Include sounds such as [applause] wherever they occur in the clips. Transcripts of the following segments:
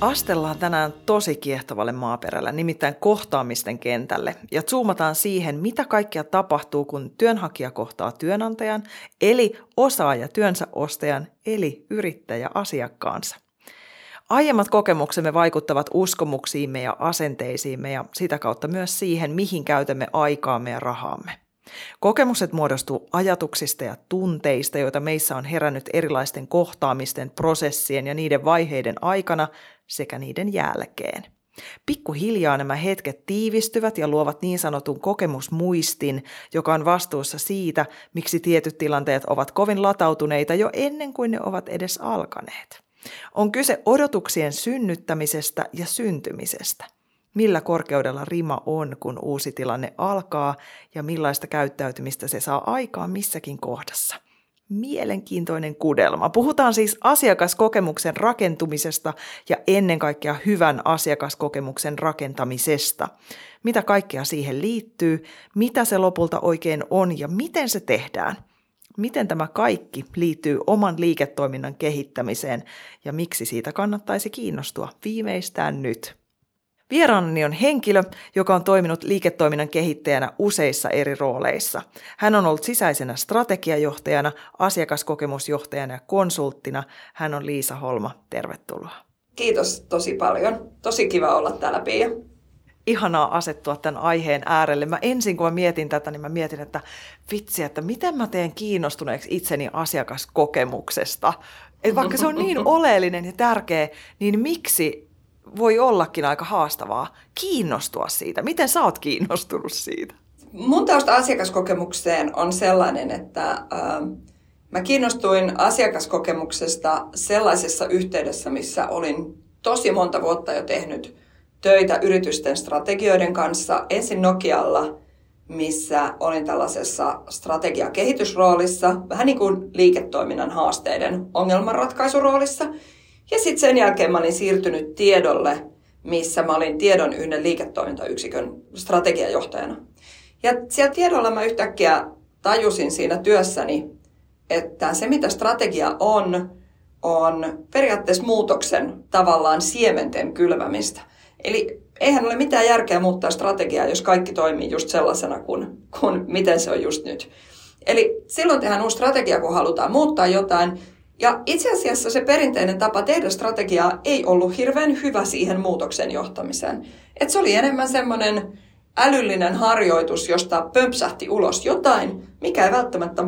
Astellaan tänään tosi kiehtovalle maaperällä, nimittäin kohtaamisten kentälle, ja zoomataan siihen, mitä kaikkea tapahtuu, kun työnhakija kohtaa työnantajan, eli osaaja työnsä ostajan, eli yrittäjä asiakkaansa. Aiemmat kokemuksemme vaikuttavat uskomuksiimme ja asenteisiimme ja sitä kautta myös siihen, mihin käytämme aikaamme ja rahaamme. Kokemukset muodostuu ajatuksista ja tunteista, joita meissä on herännyt erilaisten kohtaamisten, prosessien ja niiden vaiheiden aikana sekä niiden jälkeen. Pikkuhiljaa nämä hetket tiivistyvät ja luovat niin sanotun kokemusmuistin, joka on vastuussa siitä, miksi tietyt tilanteet ovat kovin latautuneita jo ennen kuin ne ovat edes alkaneet. On kyse odotuksien synnyttämisestä ja syntymisestä. Millä korkeudella rima on, kun uusi tilanne alkaa ja millaista käyttäytymistä se saa aikaan missäkin kohdassa. Mielenkiintoinen kudelma. Puhutaan siis asiakaskokemuksen rakentumisesta ja ennen kaikkea hyvän asiakaskokemuksen rakentamisesta. Mitä kaikkea siihen liittyy, mitä se lopulta oikein on ja miten se tehdään – miten tämä kaikki liittyy oman liiketoiminnan kehittämiseen ja miksi siitä kannattaisi kiinnostua viimeistään nyt. Vieraanani on henkilö, joka on toiminut liiketoiminnan kehittäjänä useissa eri rooleissa. Hän on ollut sisäisenä strategiajohtajana, asiakaskokemusjohtajana ja konsulttina. Hän on Liisa Holma. Tervetuloa. Kiitos tosi paljon. Tosi kiva olla täällä, Pia ihanaa asettua tämän aiheen äärelle. Mä ensin kun mä mietin tätä, niin mä mietin, että vitsi, että miten mä teen kiinnostuneeksi itseni asiakaskokemuksesta. Et vaikka se on niin [laughs] oleellinen ja tärkeä, niin miksi voi ollakin aika haastavaa kiinnostua siitä? Miten sä oot kiinnostunut siitä? Mun tausta asiakaskokemukseen on sellainen, että äh, mä kiinnostuin asiakaskokemuksesta sellaisessa yhteydessä, missä olin tosi monta vuotta jo tehnyt – töitä yritysten strategioiden kanssa. Ensin Nokialla, missä olin tällaisessa strategiakehitysroolissa, vähän niin kuin liiketoiminnan haasteiden ongelmanratkaisuroolissa. Ja sitten sen jälkeen mä olin siirtynyt tiedolle, missä mä olin tiedon yhden liiketoimintayksikön strategiajohtajana. Ja siellä tiedolla mä yhtäkkiä tajusin siinä työssäni, että se mitä strategia on, on periaatteessa muutoksen tavallaan siementen kylvämistä. Eli eihän ole mitään järkeä muuttaa strategiaa, jos kaikki toimii just sellaisena kuin, kuin miten se on just nyt. Eli silloin tehdään uusi strategia, kun halutaan muuttaa jotain. Ja itse asiassa se perinteinen tapa tehdä strategiaa ei ollut hirveän hyvä siihen muutoksen johtamiseen. Et se oli enemmän semmoinen älyllinen harjoitus, josta pömpsähti ulos jotain, mikä ei välttämättä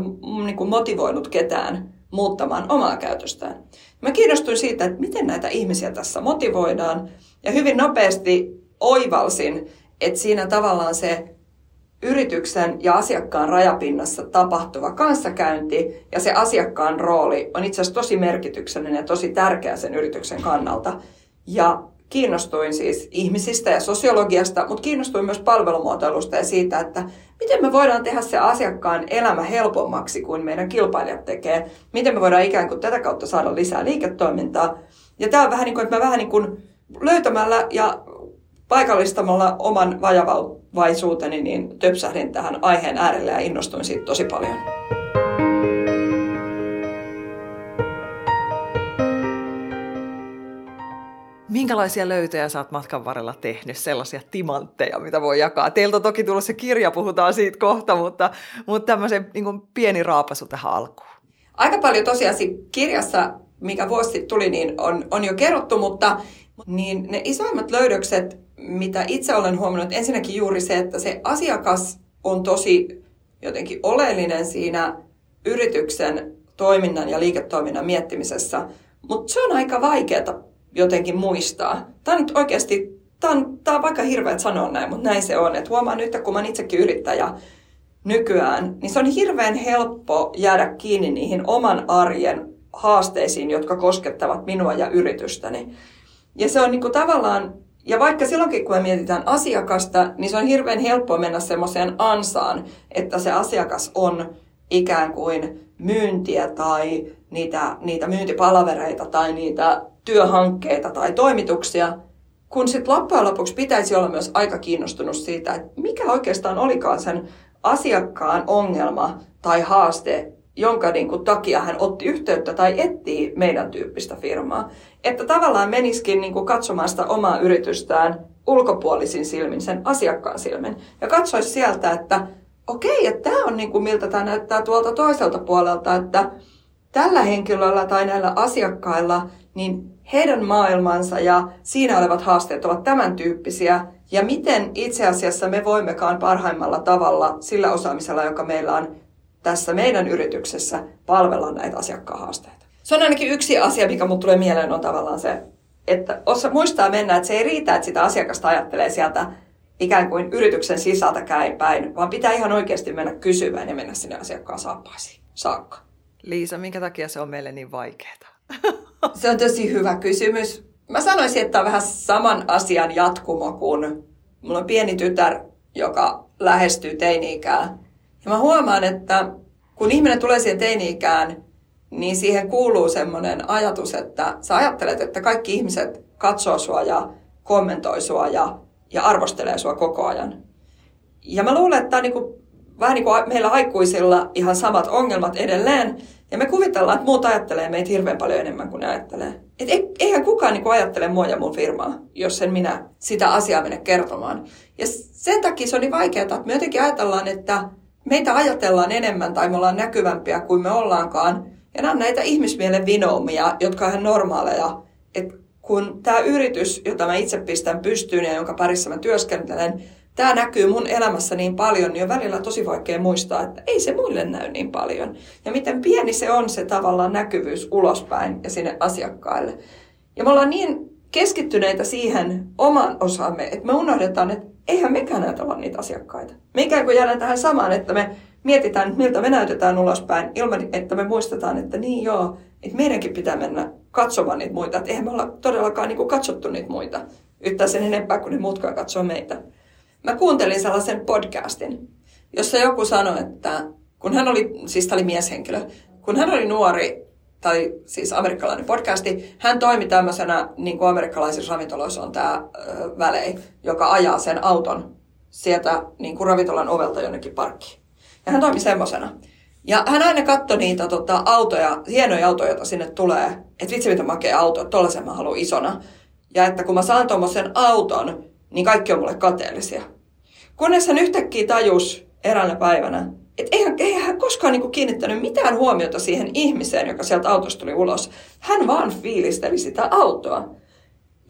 niin kuin motivoinut ketään muuttamaan omaa käytöstään. Mä kiinnostuin siitä, että miten näitä ihmisiä tässä motivoidaan – ja hyvin nopeasti oivalsin, että siinä tavallaan se yrityksen ja asiakkaan rajapinnassa tapahtuva kanssakäynti ja se asiakkaan rooli on itse asiassa tosi merkityksellinen ja tosi tärkeä sen yrityksen kannalta. Ja kiinnostuin siis ihmisistä ja sosiologiasta, mutta kiinnostuin myös palvelumuotoilusta ja siitä, että miten me voidaan tehdä se asiakkaan elämä helpommaksi kuin meidän kilpailijat tekee. Miten me voidaan ikään kuin tätä kautta saada lisää liiketoimintaa. Ja tämä on vähän niin kuin, että mä vähän niin kuin löytämällä ja paikallistamalla oman vajavaisuuteni, niin töpsähdin tähän aiheen äärelle ja innostuin siitä tosi paljon. Minkälaisia löytöjä sä oot matkan varrella tehnyt, sellaisia timantteja, mitä voi jakaa? Teiltä on toki tullut se kirja, puhutaan siitä kohta, mutta, mutta tämmöisen niin pieni raapasu tähän alkuun. Aika paljon tosiaan kirjassa, mikä vuosi tuli, niin on, on jo kerrottu, mutta niin ne isoimmat löydökset, mitä itse olen huomannut, ensinnäkin juuri se, että se asiakas on tosi jotenkin oleellinen siinä yrityksen toiminnan ja liiketoiminnan miettimisessä, mutta se on aika vaikeaa jotenkin muistaa. Tämä on nyt oikeasti, tämä on, tämä on vaikka hirveät sanoa näin, mutta näin se on. Että huomaan nyt, kun mä itsekin yrittäjä nykyään, niin se on hirveän helppo jäädä kiinni niihin oman arjen haasteisiin, jotka koskettavat minua ja yritystäni. Ja se on niin kuin tavallaan, ja vaikka silloinkin kun me mietitään asiakasta, niin se on hirveän helppo mennä semmoiseen ansaan, että se asiakas on ikään kuin myyntiä tai niitä, niitä myyntipalavereita tai niitä työhankkeita tai toimituksia, kun sitten loppujen lopuksi pitäisi olla myös aika kiinnostunut siitä, että mikä oikeastaan olikaan sen asiakkaan ongelma tai haaste, jonka niin kuin, takia hän otti yhteyttä tai etsii meidän tyyppistä firmaa. Että tavallaan menisikin niin kuin, katsomaan sitä omaa yritystään ulkopuolisin silmin, sen asiakkaan silmin. Ja katsoisi sieltä, että okei, että tämä on niin kuin, miltä tämä näyttää tuolta toiselta puolelta, että tällä henkilöllä tai näillä asiakkailla, niin heidän maailmansa ja siinä olevat haasteet ovat tämän tyyppisiä, ja miten itse asiassa me voimmekaan parhaimmalla tavalla sillä osaamisella, joka meillä on tässä meidän yrityksessä, palvella näitä asiakkaan haasteita. Se on ainakin yksi asia, mikä mulle tulee mieleen, on tavallaan se, että osa muistaa mennä, että se ei riitä, että sitä asiakasta ajattelee sieltä ikään kuin yrityksen sisältä käin päin, vaan pitää ihan oikeasti mennä kysymään ja mennä sinne asiakkaan saappaisiin saakka. Liisa, minkä takia se on meille niin vaikeaa? [laughs] Se on tosi hyvä kysymys. Mä sanoisin, että on vähän saman asian jatkumo kuin mulla on pieni tytär, joka lähestyy teini-ikää. Ja mä huomaan, että kun ihminen tulee siihen teini-ikään, niin siihen kuuluu semmoinen ajatus, että sä ajattelet, että kaikki ihmiset katsoo sua ja kommentoi sua ja, ja arvostelee sua koko ajan. Ja mä luulen, että tämä on niin kuin, vähän niin kuin meillä aikuisilla ihan samat ongelmat edelleen, ja me kuvitellaan, että muut ajattelee meitä hirveän paljon enemmän kuin ne ajattelee. Et eihän kukaan niin ajattele mua ja mun firmaa, jos en minä sitä asiaa mene kertomaan. Ja sen takia se on niin vaikeaa, että me jotenkin ajatellaan, että meitä ajatellaan enemmän tai me ollaan näkyvämpiä kuin me ollaankaan. Ja nämä on näitä ihmismielen vinoumia, jotka on ihan normaaleja. Et kun tämä yritys, jota mä itse pistän pystyyn ja jonka parissa mä työskentelen, tämä näkyy mun elämässä niin paljon, niin on välillä tosi vaikea muistaa, että ei se muille näy niin paljon. Ja miten pieni se on se tavallaan näkyvyys ulospäin ja sinne asiakkaille. Ja me ollaan niin keskittyneitä siihen oman osamme, että me unohdetaan, että eihän mekään näytä olla niitä asiakkaita. Me ikään kuin jäädään tähän samaan, että me mietitään, miltä me näytetään ulospäin, ilman että me muistetaan, että niin joo, että meidänkin pitää mennä katsomaan niitä muita. Että eihän me olla todellakaan niin kuin katsottu niitä muita yhtään sen enempää kuin ne muutkaan katsoo meitä. Mä kuuntelin sellaisen podcastin, jossa joku sanoi, että kun hän oli, siis tämä oli mieshenkilö, kun hän oli nuori, tai siis amerikkalainen podcasti, hän toimi tämmöisenä, niin kuin amerikkalaisissa ravintoloissa on tämä välei, joka ajaa sen auton sieltä niin kuin ravintolan ovelta jonnekin parkkiin. Ja hän toimi semmoisena. Ja hän aina katsoi niitä tota, autoja, hienoja autoja, joita sinne tulee. Että vitsi, mitä makea auto, että tollaisen mä haluan isona. Ja että kun mä saan tuommoisen auton, niin kaikki on mulle kateellisia. Kunnes hän yhtäkkiä tajus eräänä päivänä, että eihän, eihän hän koskaan niin kiinnittänyt mitään huomiota siihen ihmiseen, joka sieltä autosta tuli ulos. Hän vaan fiilisteli sitä autoa.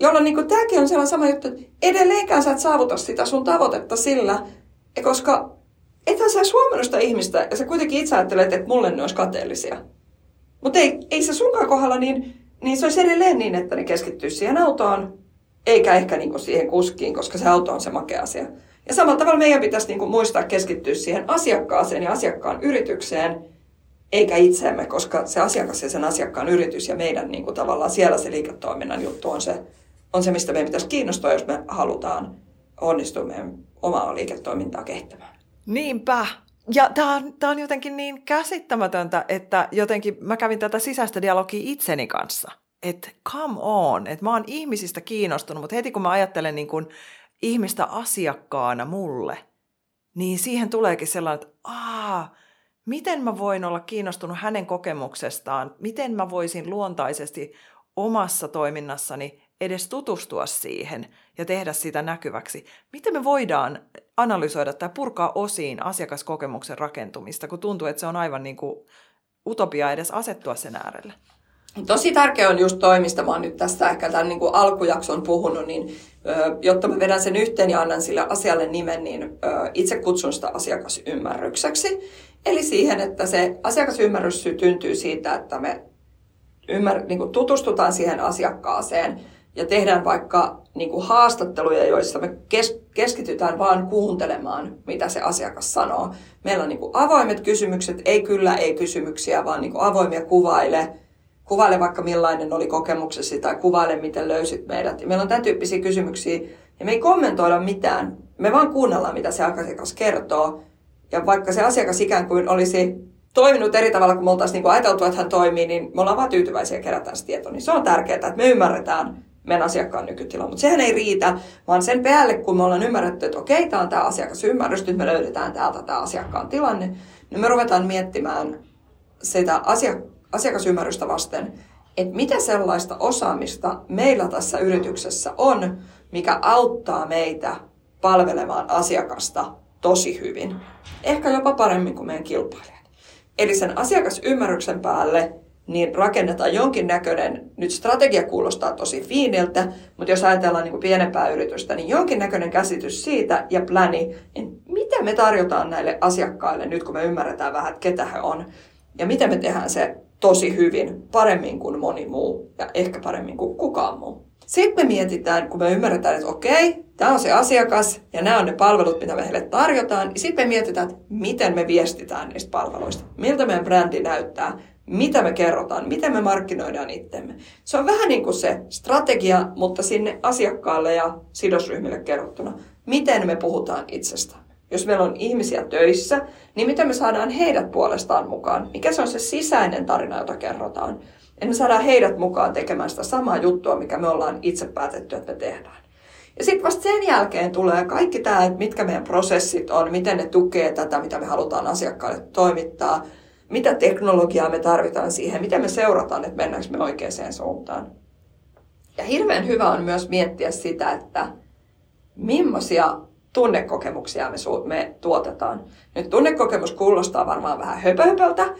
Jolloin niin tämäkin on sellainen sama juttu, että edelleenkään sä et saavuta sitä sun tavoitetta sillä, koska ethän sä huomannut sitä ihmistä ja sä kuitenkin itse ajattelet, että mulle ne olisi kateellisia. Mutta ei, ei se sunkaan kohdalla, niin, niin se olisi edelleen niin, että ne keskittyisi siihen autoon eikä ehkä niin kuin siihen kuskiin, koska se auto on se makea asia. Ja samalla tavalla meidän pitäisi niin kuin muistaa keskittyä siihen asiakkaaseen ja asiakkaan yritykseen, eikä itseemme, koska se asiakas ja sen asiakkaan yritys ja meidän niin kuin tavallaan siellä se liiketoiminnan juttu on se, on se, mistä meidän pitäisi kiinnostua, jos me halutaan onnistua meidän omaa liiketoimintaa kehittämään. Niinpä. Ja tämä on, on jotenkin niin käsittämätöntä, että jotenkin mä kävin tätä sisäistä dialogia itseni kanssa että come on, että mä oon ihmisistä kiinnostunut, mutta heti kun mä ajattelen niin kun ihmistä asiakkaana mulle, niin siihen tuleekin sellainen, että aa, miten mä voin olla kiinnostunut hänen kokemuksestaan, miten mä voisin luontaisesti omassa toiminnassani edes tutustua siihen ja tehdä sitä näkyväksi. Miten me voidaan analysoida tai purkaa osiin asiakaskokemuksen rakentumista, kun tuntuu, että se on aivan niin kuin utopia edes asettua sen äärelle? Tosi tärkeä on just toimista, mä oon nyt tässä ehkä tämän niin kuin alkujakson puhunut, niin jotta mä vedän sen yhteen ja annan sille asialle nimen, niin itse kutsun sitä asiakasymmärrykseksi. Eli siihen, että se asiakasymmärrys syntyy siitä, että me ymmär, niin kuin tutustutaan siihen asiakkaaseen ja tehdään vaikka niin kuin haastatteluja, joissa me kes, keskitytään vaan kuuntelemaan, mitä se asiakas sanoo. Meillä on niin kuin avoimet kysymykset, ei kyllä, ei kysymyksiä, vaan niin kuin avoimia kuvaile – kuvaile vaikka millainen oli kokemuksesi tai kuvaile miten löysit meidät. Ja meillä on tämän tyyppisiä kysymyksiä ja me ei kommentoida mitään. Me vaan kuunnellaan, mitä se asiakas kertoo. Ja vaikka se asiakas ikään kuin olisi toiminut eri tavalla kuin me oltaisiin niin ajateltu, että hän toimii, niin me ollaan vaan tyytyväisiä kerätään sitä tietoa. Niin se on tärkeää, että me ymmärretään meidän asiakkaan nykytila. Mutta sehän ei riitä, vaan sen päälle, kun me ollaan ymmärretty, että okei, tämä on tämä asiakasymmärrys, nyt me löydetään täältä tämä asiakkaan tilanne, niin me ruvetaan miettimään sitä asiakasymmärrystä vasten, että mitä sellaista osaamista meillä tässä yrityksessä on, mikä auttaa meitä palvelemaan asiakasta tosi hyvin. Ehkä jopa paremmin kuin meidän kilpailijat. Eli sen asiakasymmärryksen päälle niin rakennetaan jonkinnäköinen, nyt strategia kuulostaa tosi fiiniltä, mutta jos ajatellaan niin kuin pienempää yritystä, niin jonkinnäköinen käsitys siitä ja pläni, niin mitä me tarjotaan näille asiakkaille nyt, kun me ymmärretään vähän, että ketä he on, ja miten me tehdään se tosi hyvin, paremmin kuin moni muu, ja ehkä paremmin kuin kukaan muu. Sitten me mietitään, kun me ymmärretään, että okei, tämä on se asiakas ja nämä on ne palvelut, mitä me heille tarjotaan. Niin sitten me mietitään, että miten me viestitään niistä palveluista. Miltä meidän brändi näyttää, mitä me kerrotaan, miten me markkinoidaan itsemme. Se on vähän niin kuin se strategia, mutta sinne asiakkaalle ja sidosryhmille kerrottuna. Miten me puhutaan itsestä. Jos meillä on ihmisiä töissä, niin miten me saadaan heidät puolestaan mukaan? Mikä se on se sisäinen tarina, jota kerrotaan? Ja me saadaan heidät mukaan tekemään sitä samaa juttua, mikä me ollaan itse päätetty, että me tehdään. Ja sitten vasta sen jälkeen tulee kaikki tämä, että mitkä meidän prosessit on, miten ne tukee tätä, mitä me halutaan asiakkaille toimittaa, mitä teknologiaa me tarvitaan siihen, miten me seurataan, että mennäänkö me oikeaan suuntaan. Ja hirveän hyvä on myös miettiä sitä, että millaisia tunnekokemuksia me, su- me tuotetaan. Nyt tunnekokemus kuulostaa varmaan vähän höpöhöpöltä,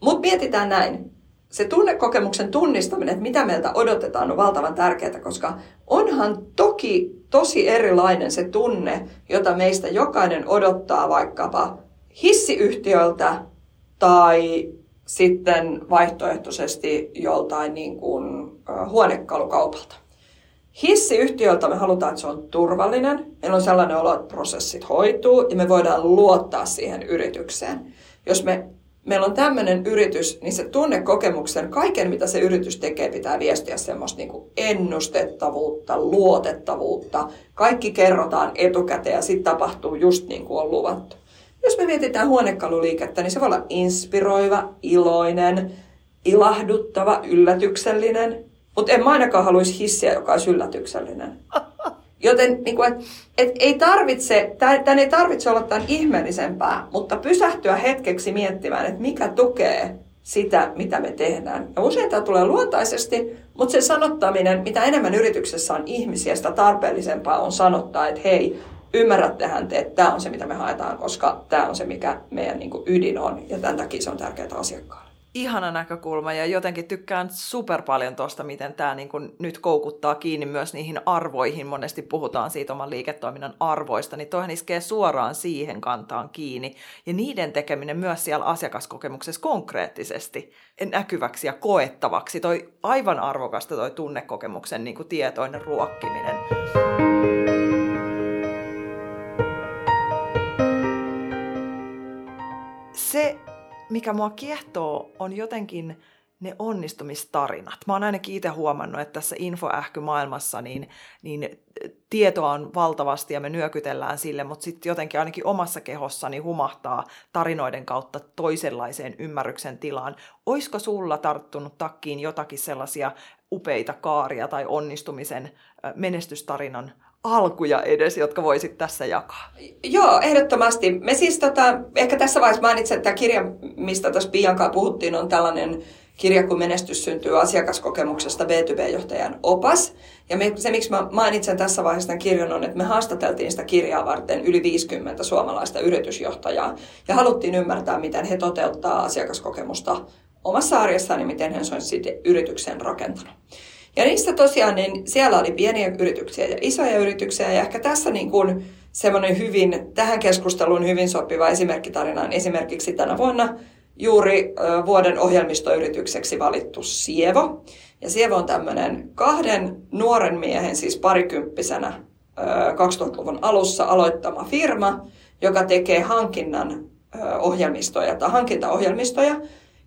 mutta mietitään näin se tunnekokemuksen tunnistaminen, että mitä meiltä odotetaan, on valtavan tärkeää, koska onhan toki tosi erilainen se tunne, jota meistä jokainen odottaa vaikkapa hissiyhtiöltä tai sitten vaihtoehtoisesti joltain niin kuin, huonekalukaupalta. Hissiyhtiöltä me halutaan, että se on turvallinen. Meillä on sellainen olo, että prosessit hoituu ja me voidaan luottaa siihen yritykseen. Jos me meillä on tämmöinen yritys, niin se tunnekokemuksen, kaiken mitä se yritys tekee, pitää viestiä semmoista niin kuin ennustettavuutta, luotettavuutta. Kaikki kerrotaan etukäteen ja sitten tapahtuu just niin kuin on luvattu. Jos me mietitään huonekaluliikettä, niin se voi olla inspiroiva, iloinen, ilahduttava, yllätyksellinen. Mutta en mä ainakaan haluaisi hissiä, joka olisi yllätyksellinen. Joten niin kuin, et, et ei tarvitse, tämän ei tarvitse olla tämän ihmeellisempää, mutta pysähtyä hetkeksi miettimään, että mikä tukee sitä, mitä me tehdään. Ja usein tämä tulee luontaisesti, mutta se sanottaminen, mitä enemmän yrityksessä on ihmisiä, sitä tarpeellisempaa on sanottaa, että hei, ymmärrättehän te, että tämä on se, mitä me haetaan, koska tämä on se, mikä meidän niin kuin ydin on, ja tämän takia se on tärkeää asiakkaalle ihana näkökulma ja jotenkin tykkään super paljon tuosta, miten tämä niin kuin nyt koukuttaa kiinni myös niihin arvoihin. Monesti puhutaan siitä oman liiketoiminnan arvoista, niin toihan iskee suoraan siihen kantaan kiinni. Ja niiden tekeminen myös siellä asiakaskokemuksessa konkreettisesti näkyväksi ja koettavaksi. Toi aivan arvokasta toi tunnekokemuksen niin kuin tietoinen ruokkiminen. Mikä mua kiehtoo, on jotenkin ne onnistumistarinat. Mä oon ainakin itse huomannut, että tässä infoähkymaailmassa niin, niin tietoa on valtavasti ja me nyökytellään sille, mutta sitten jotenkin ainakin omassa kehossani humahtaa tarinoiden kautta toisenlaiseen ymmärryksen tilaan. Oisko sulla tarttunut takkiin jotakin sellaisia upeita kaaria tai onnistumisen menestystarinan alkuja edes, jotka voisit tässä jakaa? Joo, ehdottomasti. Me siis tota, ehkä tässä vaiheessa mainitsen, että tämä kirja, mistä tässä Biankaa puhuttiin, on tällainen kirja, kun menestys syntyy asiakaskokemuksesta B2B-johtajan opas. Ja me, se, miksi mä mainitsen tässä vaiheessa tämän kirjan, on, että me haastateltiin sitä kirjaa varten yli 50 suomalaista yritysjohtajaa. Ja haluttiin ymmärtää, miten he toteuttaa asiakaskokemusta omassa arjessaan ja miten he on yrityksen rakentanut. Ja niistä tosiaan, niin siellä oli pieniä yrityksiä ja isoja yrityksiä. Ja ehkä tässä niin kuin semmoinen hyvin, tähän keskusteluun hyvin sopiva esimerkkitarina on esimerkiksi tänä vuonna juuri vuoden ohjelmistoyritykseksi valittu Sievo. Ja Sievo on tämmöinen kahden nuoren miehen, siis parikymppisenä 2000-luvun alussa aloittama firma, joka tekee hankinnan ohjelmistoja tai hankintaohjelmistoja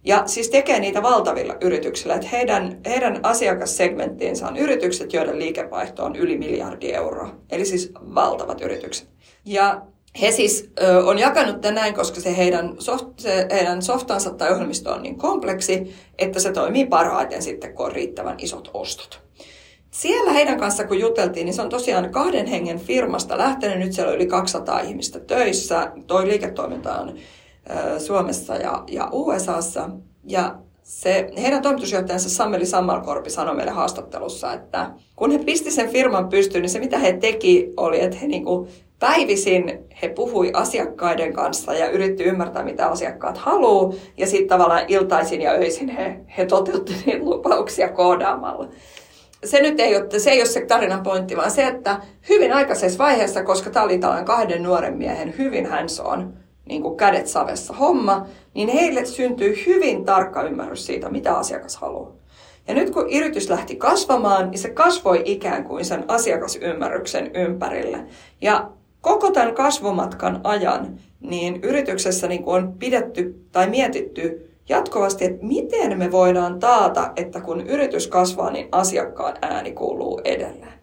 Ja siis tekee niitä valtavilla yrityksillä, että heidän, heidän asiakassegmenttiinsä on yritykset, joiden liikevaihto on yli miljardi euroa. Eli siis valtavat yritykset. Ja he siis ö, on jakanut tämän näin, koska se heidän, soft, se heidän softansa tai ohjelmisto on niin kompleksi, että se toimii parhaiten sitten, kun on riittävän isot ostot. Siellä heidän kanssa kun juteltiin, niin se on tosiaan kahden hengen firmasta lähtenyt. Nyt siellä on yli 200 ihmistä töissä. Toi liiketoiminta on Suomessa ja, ja USAssa. Ja se, heidän toimitusjohtajansa Sammeli Sammalkorpi sanoi meille haastattelussa, että kun he pisti sen firman pystyyn, niin se mitä he teki oli, että he niinku päivisin he puhui asiakkaiden kanssa ja yritti ymmärtää, mitä asiakkaat haluaa. Ja sitten tavallaan iltaisin ja öisin he, he toteuttivat niitä lupauksia koodaamalla. Se nyt ei ole, se ei ole se tarinan pointti, vaan se, että hyvin aikaisessa vaiheessa, koska tämä oli tällainen kahden nuoren miehen hyvin hands on, niin kuin kädet savessa homma, niin heille syntyy hyvin tarkka ymmärrys siitä, mitä asiakas haluaa. Ja nyt kun yritys lähti kasvamaan, niin se kasvoi ikään kuin sen asiakasymmärryksen ympärille. Ja koko tämän kasvumatkan ajan niin yrityksessä niin on pidetty tai mietitty jatkuvasti, että miten me voidaan taata, että kun yritys kasvaa, niin asiakkaan ääni kuuluu edelleen.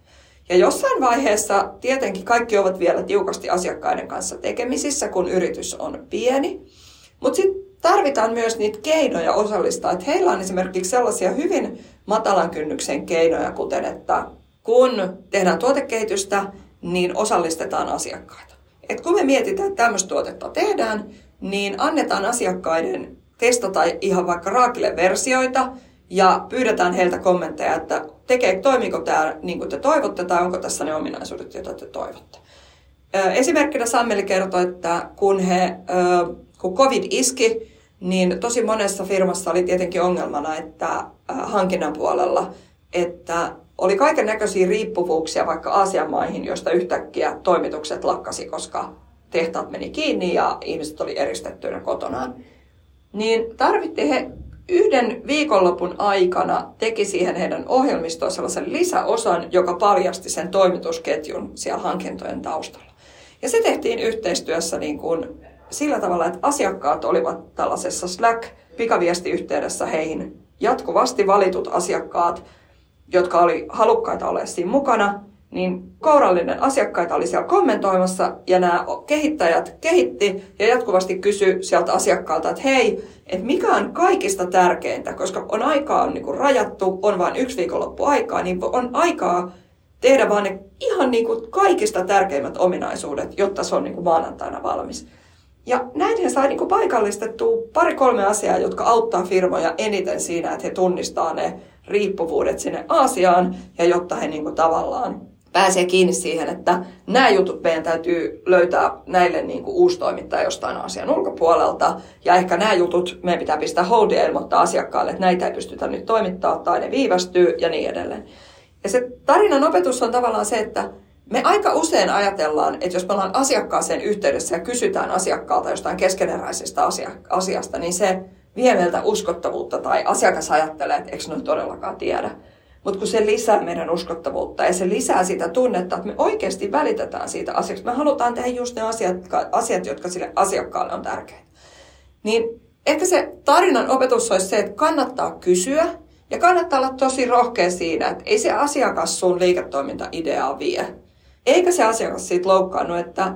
Ja jossain vaiheessa tietenkin kaikki ovat vielä tiukasti asiakkaiden kanssa tekemisissä, kun yritys on pieni. Mutta sitten tarvitaan myös niitä keinoja osallistaa. Että heillä on esimerkiksi sellaisia hyvin matalan kynnyksen keinoja, kuten että kun tehdään tuotekehitystä, niin osallistetaan asiakkaita. Et kun me mietitään, että tämmöistä tuotetta tehdään, niin annetaan asiakkaiden testata ihan vaikka raakille versioita ja pyydetään heiltä kommentteja, että tekee, toimiko tämä niin kuin te toivotte tai onko tässä ne ominaisuudet, joita te toivotte. Esimerkkinä Sammeli kertoi, että kun, he, kun COVID iski, niin tosi monessa firmassa oli tietenkin ongelmana, että hankinnan puolella, että oli kaiken näköisiä riippuvuuksia vaikka Aasian maihin, joista yhtäkkiä toimitukset lakkasi, koska tehtaat meni kiinni ja ihmiset oli eristettyinä kotonaan. Niin tarvitti he yhden viikonlopun aikana teki siihen heidän ohjelmistoon sellaisen lisäosan, joka paljasti sen toimitusketjun siellä hankintojen taustalla. Ja se tehtiin yhteistyössä niin kuin sillä tavalla, että asiakkaat olivat tällaisessa Slack-pikaviestiyhteydessä heihin jatkuvasti valitut asiakkaat jotka oli halukkaita olla siinä mukana, niin kourallinen asiakkaita oli siellä kommentoimassa ja nämä kehittäjät kehitti ja jatkuvasti kysy sieltä asiakkaalta, että hei, että mikä on kaikista tärkeintä, koska on aikaa on niin rajattu, on vain yksi viikonloppu aikaa, niin on aikaa tehdä vaan ne ihan niin kuin kaikista tärkeimmät ominaisuudet, jotta se on niin kuin maanantaina valmis. Ja näin he sai niin kuin paikallistettua pari-kolme asiaa, jotka auttaa firmoja eniten siinä, että he tunnistaa ne riippuvuudet sinne Aasiaan ja jotta he niin kuin tavallaan pääsee kiinni siihen, että nämä jutut meidän täytyy löytää näille niin kuin uusi toimittaja jostain asian ulkopuolelta. Ja ehkä nämä jutut meidän pitää pistää holdia ja ilmoittaa asiakkaalle, että näitä ei pystytä nyt toimittaa tai ne viivästyy ja niin edelleen. Ja se tarinan opetus on tavallaan se, että me aika usein ajatellaan, että jos me ollaan asiakkaaseen yhteydessä ja kysytään asiakkaalta jostain keskeneräisestä asiasta, niin se vie meiltä uskottavuutta tai asiakas ajattelee, että eikö noin todellakaan tiedä. Mutta kun se lisää meidän uskottavuutta ja se lisää sitä tunnetta, että me oikeasti välitetään siitä asiasta. Me halutaan tehdä just ne asiat, asiat jotka sille asiakkaalle on tärkeitä. Niin ehkä se tarinan opetus olisi se, että kannattaa kysyä ja kannattaa olla tosi rohkea siinä, että ei se asiakas sun liiketoimintaideaa vie. Eikä se asiakas siitä loukkaannut, että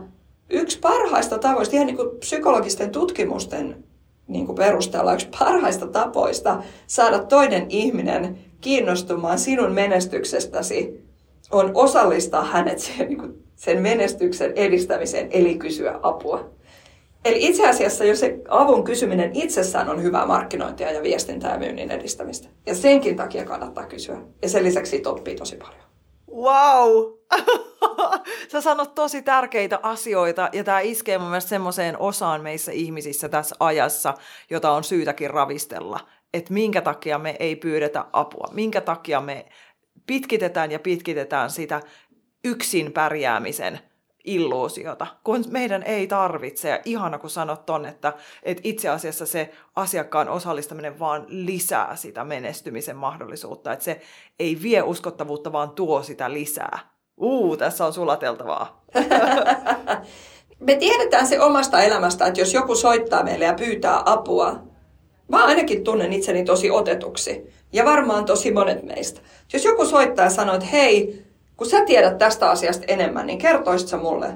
yksi parhaista tavoista, ihan niin kuin psykologisten tutkimusten niin kuin perusteella yksi parhaista tapoista saada toinen ihminen kiinnostumaan sinun menestyksestäsi on osallistaa hänet [laughs] sen, niin kuin sen menestyksen edistämiseen, eli kysyä apua. Eli itse asiassa jo se avun kysyminen itsessään on hyvää markkinointia ja viestintää ja myynnin edistämistä. Ja senkin takia kannattaa kysyä. Ja sen lisäksi siitä oppii tosi paljon. Wow! [laughs] [laughs] Sä sanot tosi tärkeitä asioita ja tämä iskee mun mielestä semmoiseen osaan meissä ihmisissä tässä ajassa, jota on syytäkin ravistella. Että minkä takia me ei pyydetä apua, minkä takia me pitkitetään ja pitkitetään sitä yksin pärjäämisen illuusiota, kun meidän ei tarvitse. Ja ihana, kun sanot ton, että, että itse asiassa se asiakkaan osallistaminen vaan lisää sitä menestymisen mahdollisuutta. Että se ei vie uskottavuutta, vaan tuo sitä lisää. Uu, tässä on sulateltavaa. [laughs] Me tiedetään se omasta elämästä, että jos joku soittaa meille ja pyytää apua, Mä ainakin tunnen itseni tosi otetuksi. Ja varmaan tosi monet meistä. Jos joku soittaa ja sanoo, että hei, kun sä tiedät tästä asiasta enemmän, niin kertoisit sä mulle,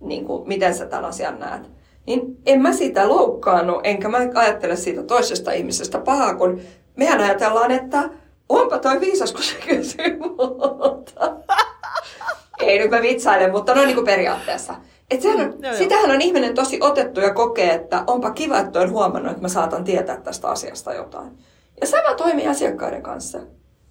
niin kuin, miten sä tämän asian näet. Niin en mä sitä loukkaannut, enkä mä ajattele siitä toisesta ihmisestä pahaa, kun mehän ajatellaan, että onpa toi viisas, kun se kysyy multa. [laughs] Ei nyt mä vitsailen, mutta noin niin kuin periaatteessa. Et sehän on, mm, sitähän on ihminen tosi otettu ja kokee, että onpa kiva, että on huomannut, että mä saatan tietää tästä asiasta jotain. Ja sama toimii asiakkaiden kanssa.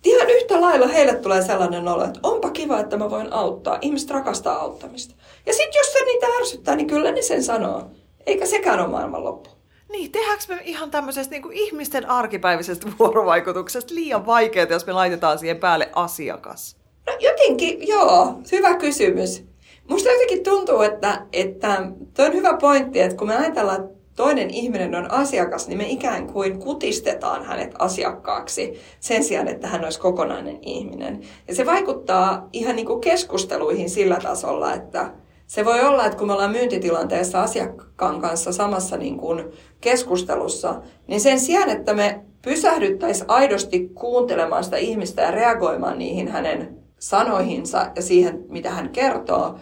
Ihan yhtä lailla heille tulee sellainen olo, että onpa kiva, että mä voin auttaa. Ihmiset rakastaa auttamista. Ja sitten jos se niitä ärsyttää, niin kyllä ne sen sanoo. Eikä sekään ole maailman loppu. Niin, tehdäänkö me ihan tämmöisestä niin kuin ihmisten arkipäiväisestä [laughs] vuorovaikutuksesta liian vaikeaa, jos me laitetaan siihen päälle asiakas? Jotenkin, joo, hyvä kysymys. Musta jotenkin tuntuu, että, että toi on hyvä pointti, että kun me ajatellaan, että toinen ihminen on asiakas, niin me ikään kuin kutistetaan hänet asiakkaaksi sen sijaan, että hän olisi kokonainen ihminen. Ja se vaikuttaa ihan niin kuin keskusteluihin sillä tasolla, että se voi olla, että kun me ollaan myyntitilanteessa asiakkaan kanssa samassa niin kuin keskustelussa, niin sen sijaan, että me pysähdyttäisiin aidosti kuuntelemaan sitä ihmistä ja reagoimaan niihin hänen sanoihinsa ja siihen, mitä hän kertoo,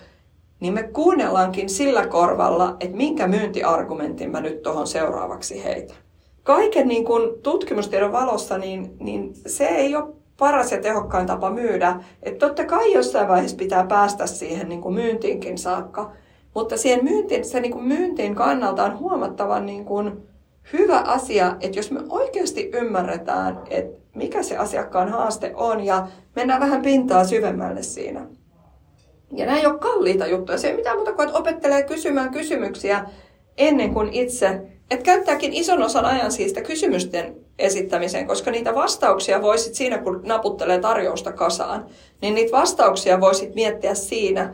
niin me kuunnellaankin sillä korvalla, että minkä myyntiargumentin mä nyt tuohon seuraavaksi heitän. Kaiken niin kuin tutkimustiedon valossa, niin, niin se ei ole paras ja tehokkain tapa myydä. Että totta kai jossain vaiheessa pitää päästä siihen niin myyntiinkin saakka, mutta siihen myyntiin, se niin myyntiin kannalta on huomattavan niin kuin hyvä asia, että jos me oikeasti ymmärretään, että mikä se asiakkaan haaste on ja mennään vähän pintaa syvemmälle siinä, ja nämä ei ole kalliita juttuja. Se ei mitään muuta kuin, että opettelee kysymään kysymyksiä ennen kuin itse, että käyttääkin ison osan ajan siitä kysymysten esittämiseen, koska niitä vastauksia voisit siinä, kun naputtelee tarjousta kasaan, niin niitä vastauksia voisit miettiä siinä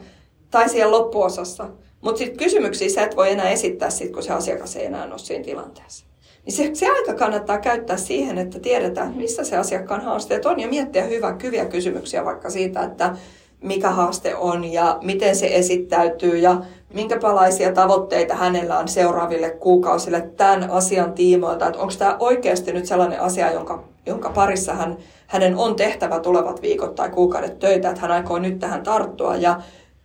tai siellä loppuosassa. Mutta sitten kysymyksiä sä et voi enää esittää sit, kun se asiakas ei enää ole siinä tilanteessa. Niin se, se aika kannattaa käyttää siihen, että tiedetään, missä se asiakkaan haasteet on ja miettiä hyvä, hyviä kysymyksiä vaikka siitä, että mikä haaste on ja miten se esittäytyy ja minkälaisia tavoitteita hänellä on seuraaville kuukausille tämän asian tiimoilta. Että onko tämä oikeasti nyt sellainen asia, jonka, jonka parissa hän, hänen on tehtävä tulevat viikot tai kuukaudet töitä, että hän aikoo nyt tähän tarttua ja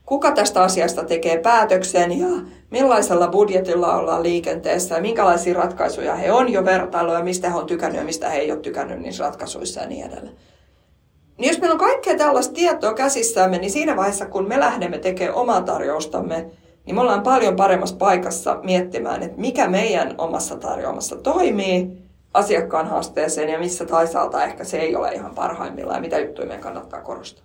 kuka tästä asiasta tekee päätöksen ja millaisella budjetilla ollaan liikenteessä ja minkälaisia ratkaisuja he on jo vertailuja, mistä he on tykännyt ja mistä he ei ole tykännyt niissä ratkaisuissa ja niin edelleen. Niin jos meillä on kaikkea tällaista tietoa käsissämme, niin siinä vaiheessa, kun me lähdemme tekemään omaa tarjoustamme, niin me ollaan paljon paremmassa paikassa miettimään, että mikä meidän omassa tarjoamassa toimii asiakkaan haasteeseen ja missä toisaalta ehkä se ei ole ihan parhaimmillaan ja mitä juttuja meidän kannattaa korostaa.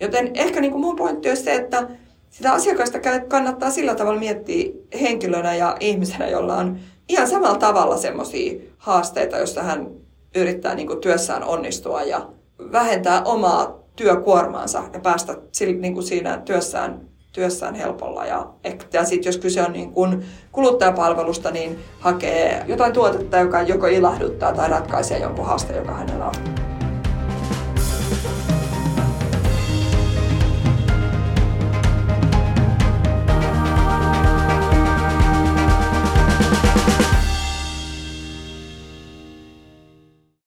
Joten ehkä niin kuin mun pointti on se, että sitä asiakasta kannattaa sillä tavalla miettiä henkilönä ja ihmisenä, jolla on ihan samalla tavalla semmoisia haasteita, joissa hän yrittää niin kuin työssään onnistua ja vähentää omaa työkuormaansa ja päästä niin kuin siinä työssään, työssään helpolla. Ja, ja sitten jos kyse on niin kuin kuluttajapalvelusta, niin hakee jotain tuotetta, joka joko ilahduttaa tai ratkaisee jonkun haasteen, joka hänellä on.